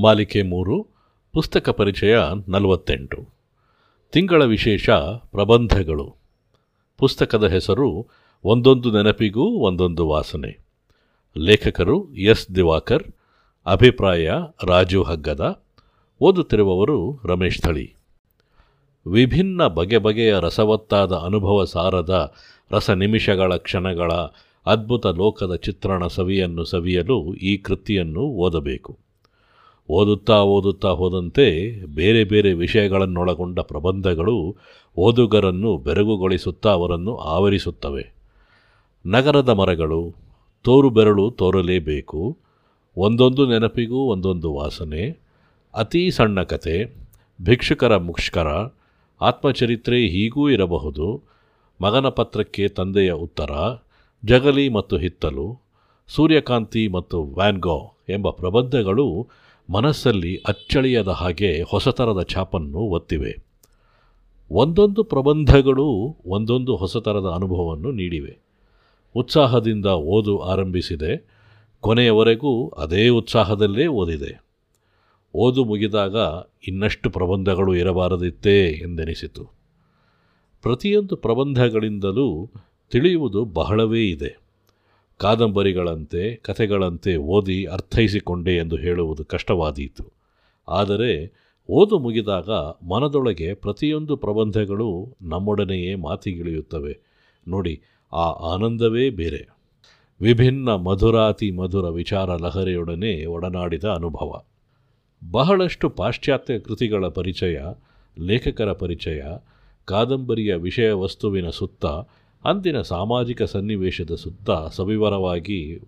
ಮಾಲಿಕೆ ಮೂರು, ಪುಸ್ತಕ ಪರಿಚಯ ನಲವತ್ತೆಂಟು. ತಿಂಗಳ ವಿಶೇಷ ಪ್ರಬಂಧಗಳು. ಪುಸ್ತಕದ ಹೆಸರು ಒಂದೊಂದು ನೆನಪಿಗೂ ಒಂದೊಂದು ವಾಸನೆ. ಲೇಖಕರು ಎಸ್ ದಿವಾಕರ್, ಅಭಿಪ್ರಾಯ ರಾಜು ಹಗ್ಗದ, ಓದುತ್ತಿರುವವರು ರಮೇಶ್ ಥಳಿ. ವಿಭಿನ್ನ ಬಗೆ ಬಗೆಯ ರಸವತ್ತಾದ ಅನುಭವ ಸಾರದ ರಸ ನಿಮಿಷಗಳ ಕ್ಷಣಗಳ ಅದ್ಭುತ ಲೋಕದ ಚಿತ್ರಣ ಸವಿಯನ್ನು ಸವಿಯಲು ಈ ಕೃತಿಯನ್ನು ಓದಬೇಕು. ಓದುತ್ತಾ ಓದುತ್ತಾ ಹೋದಂತೆ ಬೇರೆ ಬೇರೆ ವಿಷಯಗಳನ್ನೊಳಗೊಂಡ ಪ್ರಬಂಧಗಳು ಓದುಗರನ್ನು ಬೆರಗುಗೊಳಿಸುತ್ತಾ ಅವರನ್ನು ಆವರಿಸುತ್ತವೆ. ನಗರದ ಮರಗಳು, ತೋರು ಬೆರಳು ತೋರಲೇಬೇಕು. ಒಂದೊಂದು ನೆನಪಿಗೂ ಒಂದೊಂದು ವಾಸನೆ. ಅತೀ ಸಣ್ಣ ಕತೆ, ಭಿಕ್ಷುಕರ ಮುಷ್ಕರ, ಆತ್ಮಚರಿತ್ರೆ ಹೀಗೂ ಇರಬಹುದು. ಮಗನ ಪತ್ರಕ್ಕೆ ತಂದೆಯ ಉತ್ತರ, ಜಗಲಿ ಮತ್ತು ಹಿತ್ತಲು, ಸೂರ್ಯಕಾಂತಿ ಮತ್ತು ವ್ಯಾನ್ಗೋ ಎಂಬ ಪ್ರಬಂಧಗಳು ಮನಸ್ಸಲ್ಲಿ ಅಚ್ಚಳಿಯದ ಹಾಗೆ ಹೊಸತರದ ಛಾಪನ್ನು ಒತ್ತಿವೆ. ಒಂದೊಂದು ಪ್ರಬಂಧಗಳು ಒಂದೊಂದು ಹೊಸತರದ ಅನುಭವವನ್ನು ನೀಡಿವೆ. ಉತ್ಸಾಹದಿಂದ ಓದು ಆರಂಭಿಸಿದೆ. ಕೊನೆಯವರೆಗೂ ಅದೇ ಉತ್ಸಾಹದಲ್ಲೇ ಓದಿದೆ. ಓದು ಮುಗಿದಾಗ ಇನ್ನಷ್ಟು ಪ್ರಬಂಧಗಳು ಇರಬಾರದಿತ್ತೇ ಎಂದೆನಿಸಿತು. ಪ್ರತಿಯೊಂದು ಪ್ರಬಂಧಗಳಿಂದಲೂ ತಿಳಿಯುವುದು ಬಹಳವೇ ಇದೆ. ಕಾದಂಬರಿಗಳಂತೆ, ಕಥೆಗಳಂತೆ ಓದಿ ಅರ್ಥೈಸಿಕೊಂಡೆ ಎಂದು ಹೇಳುವುದು ಕಷ್ಟವಾದೀತು. ಆದರೆ ಓದು ಮುಗಿದಾಗ ಮನದೊಳಗೆ ಪ್ರತಿಯೊಂದು ಪ್ರಬಂಧಗಳು ನಮ್ಮೊಡನೆಯೇ ಮಾತಿಗಿಳಿಯುತ್ತವೆ. ನೋಡಿ, ಆ ಆನಂದವೇ ಬೇರೆ. ವಿಭಿನ್ನ ಮಧುರಾತಿ ಮಧುರ ವಿಚಾರ ಲಹರಿಯೊಡನೆ ಒಡನಾಡಿದ ಅನುಭವ. ಬಹಳಷ್ಟು ಪಾಶ್ಚಾತ್ಯ ಕೃತಿಗಳ ಪರಿಚಯ, ಲೇಖಕರ ಪರಿಚಯ, ಕಾದಂಬರಿಯ ವಿಷಯ ವಸ್ತುವಿನ ಸುತ್ತ ಅಂದಿನ ಸಾಮಾಜಿಕ ಸನ್ನಿವೇಶದ ಸುತ್ತ ಸವಿವರವಾಗಿ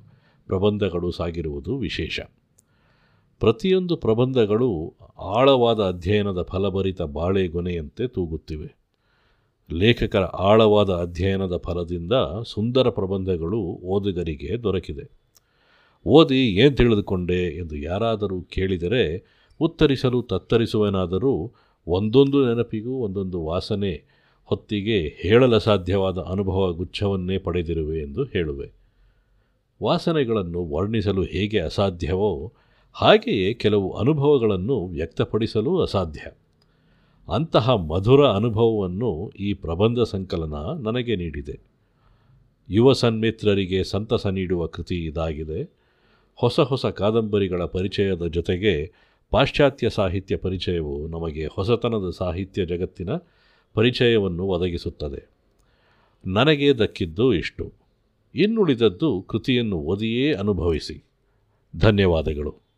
ಪ್ರಬಂಧಗಳು ಸಾಗಿರುವುದು ವಿಶೇಷ. ಪ್ರತಿಯೊಂದು ಪ್ರಬಂಧಗಳು ಆಳವಾದ ಅಧ್ಯಯನದ ಫಲಭರಿತ ಬಾಳೆಗೊನೆಯಂತೆ ತೂಗುತ್ತಿವೆ. ಲೇಖಕರ ಆಳವಾದ ಅಧ್ಯಯನದ ಫಲದಿಂದ ಸುಂದರ ಪ್ರಬಂಧಗಳು ಓದುಗರಿಗೆ ದೊರಕಿದೆ. ಓದಿ ಏನು ತಿಳಿದುಕೊಂಡೆ ಎಂದು ಯಾರಾದರೂ ಕೇಳಿದರೆ ಉತ್ತರಿಸಲು ತತ್ತರಿಸುವನಾದರೂ ಒಂದೊಂದು ನೆನಪಿಗೂ ಒಂದೊಂದು ವಾಸನೆ ಹೊತ್ತಿಗೆ ಹೇಳಲಸಾಧ್ಯವಾದ ಅನುಭವ ಗುಚ್ಛವನ್ನೇ ಪಡೆದಿರುವೆ ಎಂದು ಹೇಳುವೆ. ವಾಸನೆಗಳನ್ನು ವರ್ಣಿಸಲು ಹೇಗೆ ಅಸಾಧ್ಯವೋ ಹಾಗೆಯೇ ಕೆಲವು ಅನುಭವಗಳನ್ನು ವ್ಯಕ್ತಪಡಿಸಲು ಅಸಾಧ್ಯ. ಅಂತಹ ಮಧುರ ಅನುಭವವನ್ನು ಈ ಪ್ರಬಂಧ ಸಂಕಲನ ನನಗೆ ನೀಡಿದೆ. ಯುವ ಸನ್ಮಿತ್ರರಿಗೆ ಸಂತಸ ನೀಡುವ ಕೃತಿ ಇದಾಗಿದೆ. ಹೊಸ ಹೊಸ ಕಾದಂಬರಿಗಳ ಪರಿಚಯದ ಜೊತೆಗೆ ಪಾಶ್ಚಾತ್ಯ ಸಾಹಿತ್ಯ ಪರಿಚಯವು ನಮಗೆ ಹೊಸತನದ ಸಾಹಿತ್ಯ ಜಗತ್ತಿನ ಪರಿಚಯವನ್ನು ಒದಗಿಸುತ್ತದೆ. ನನಗೆ ದಕ್ಕಿದ್ದು ಇಷ್ಟು. ಇನ್ನುಳಿದದ್ದು ಕೃತಿಯನ್ನು ಓದಿಯೇ ಅನುಭವಿಸಿ. ಧನ್ಯವಾದಗಳು.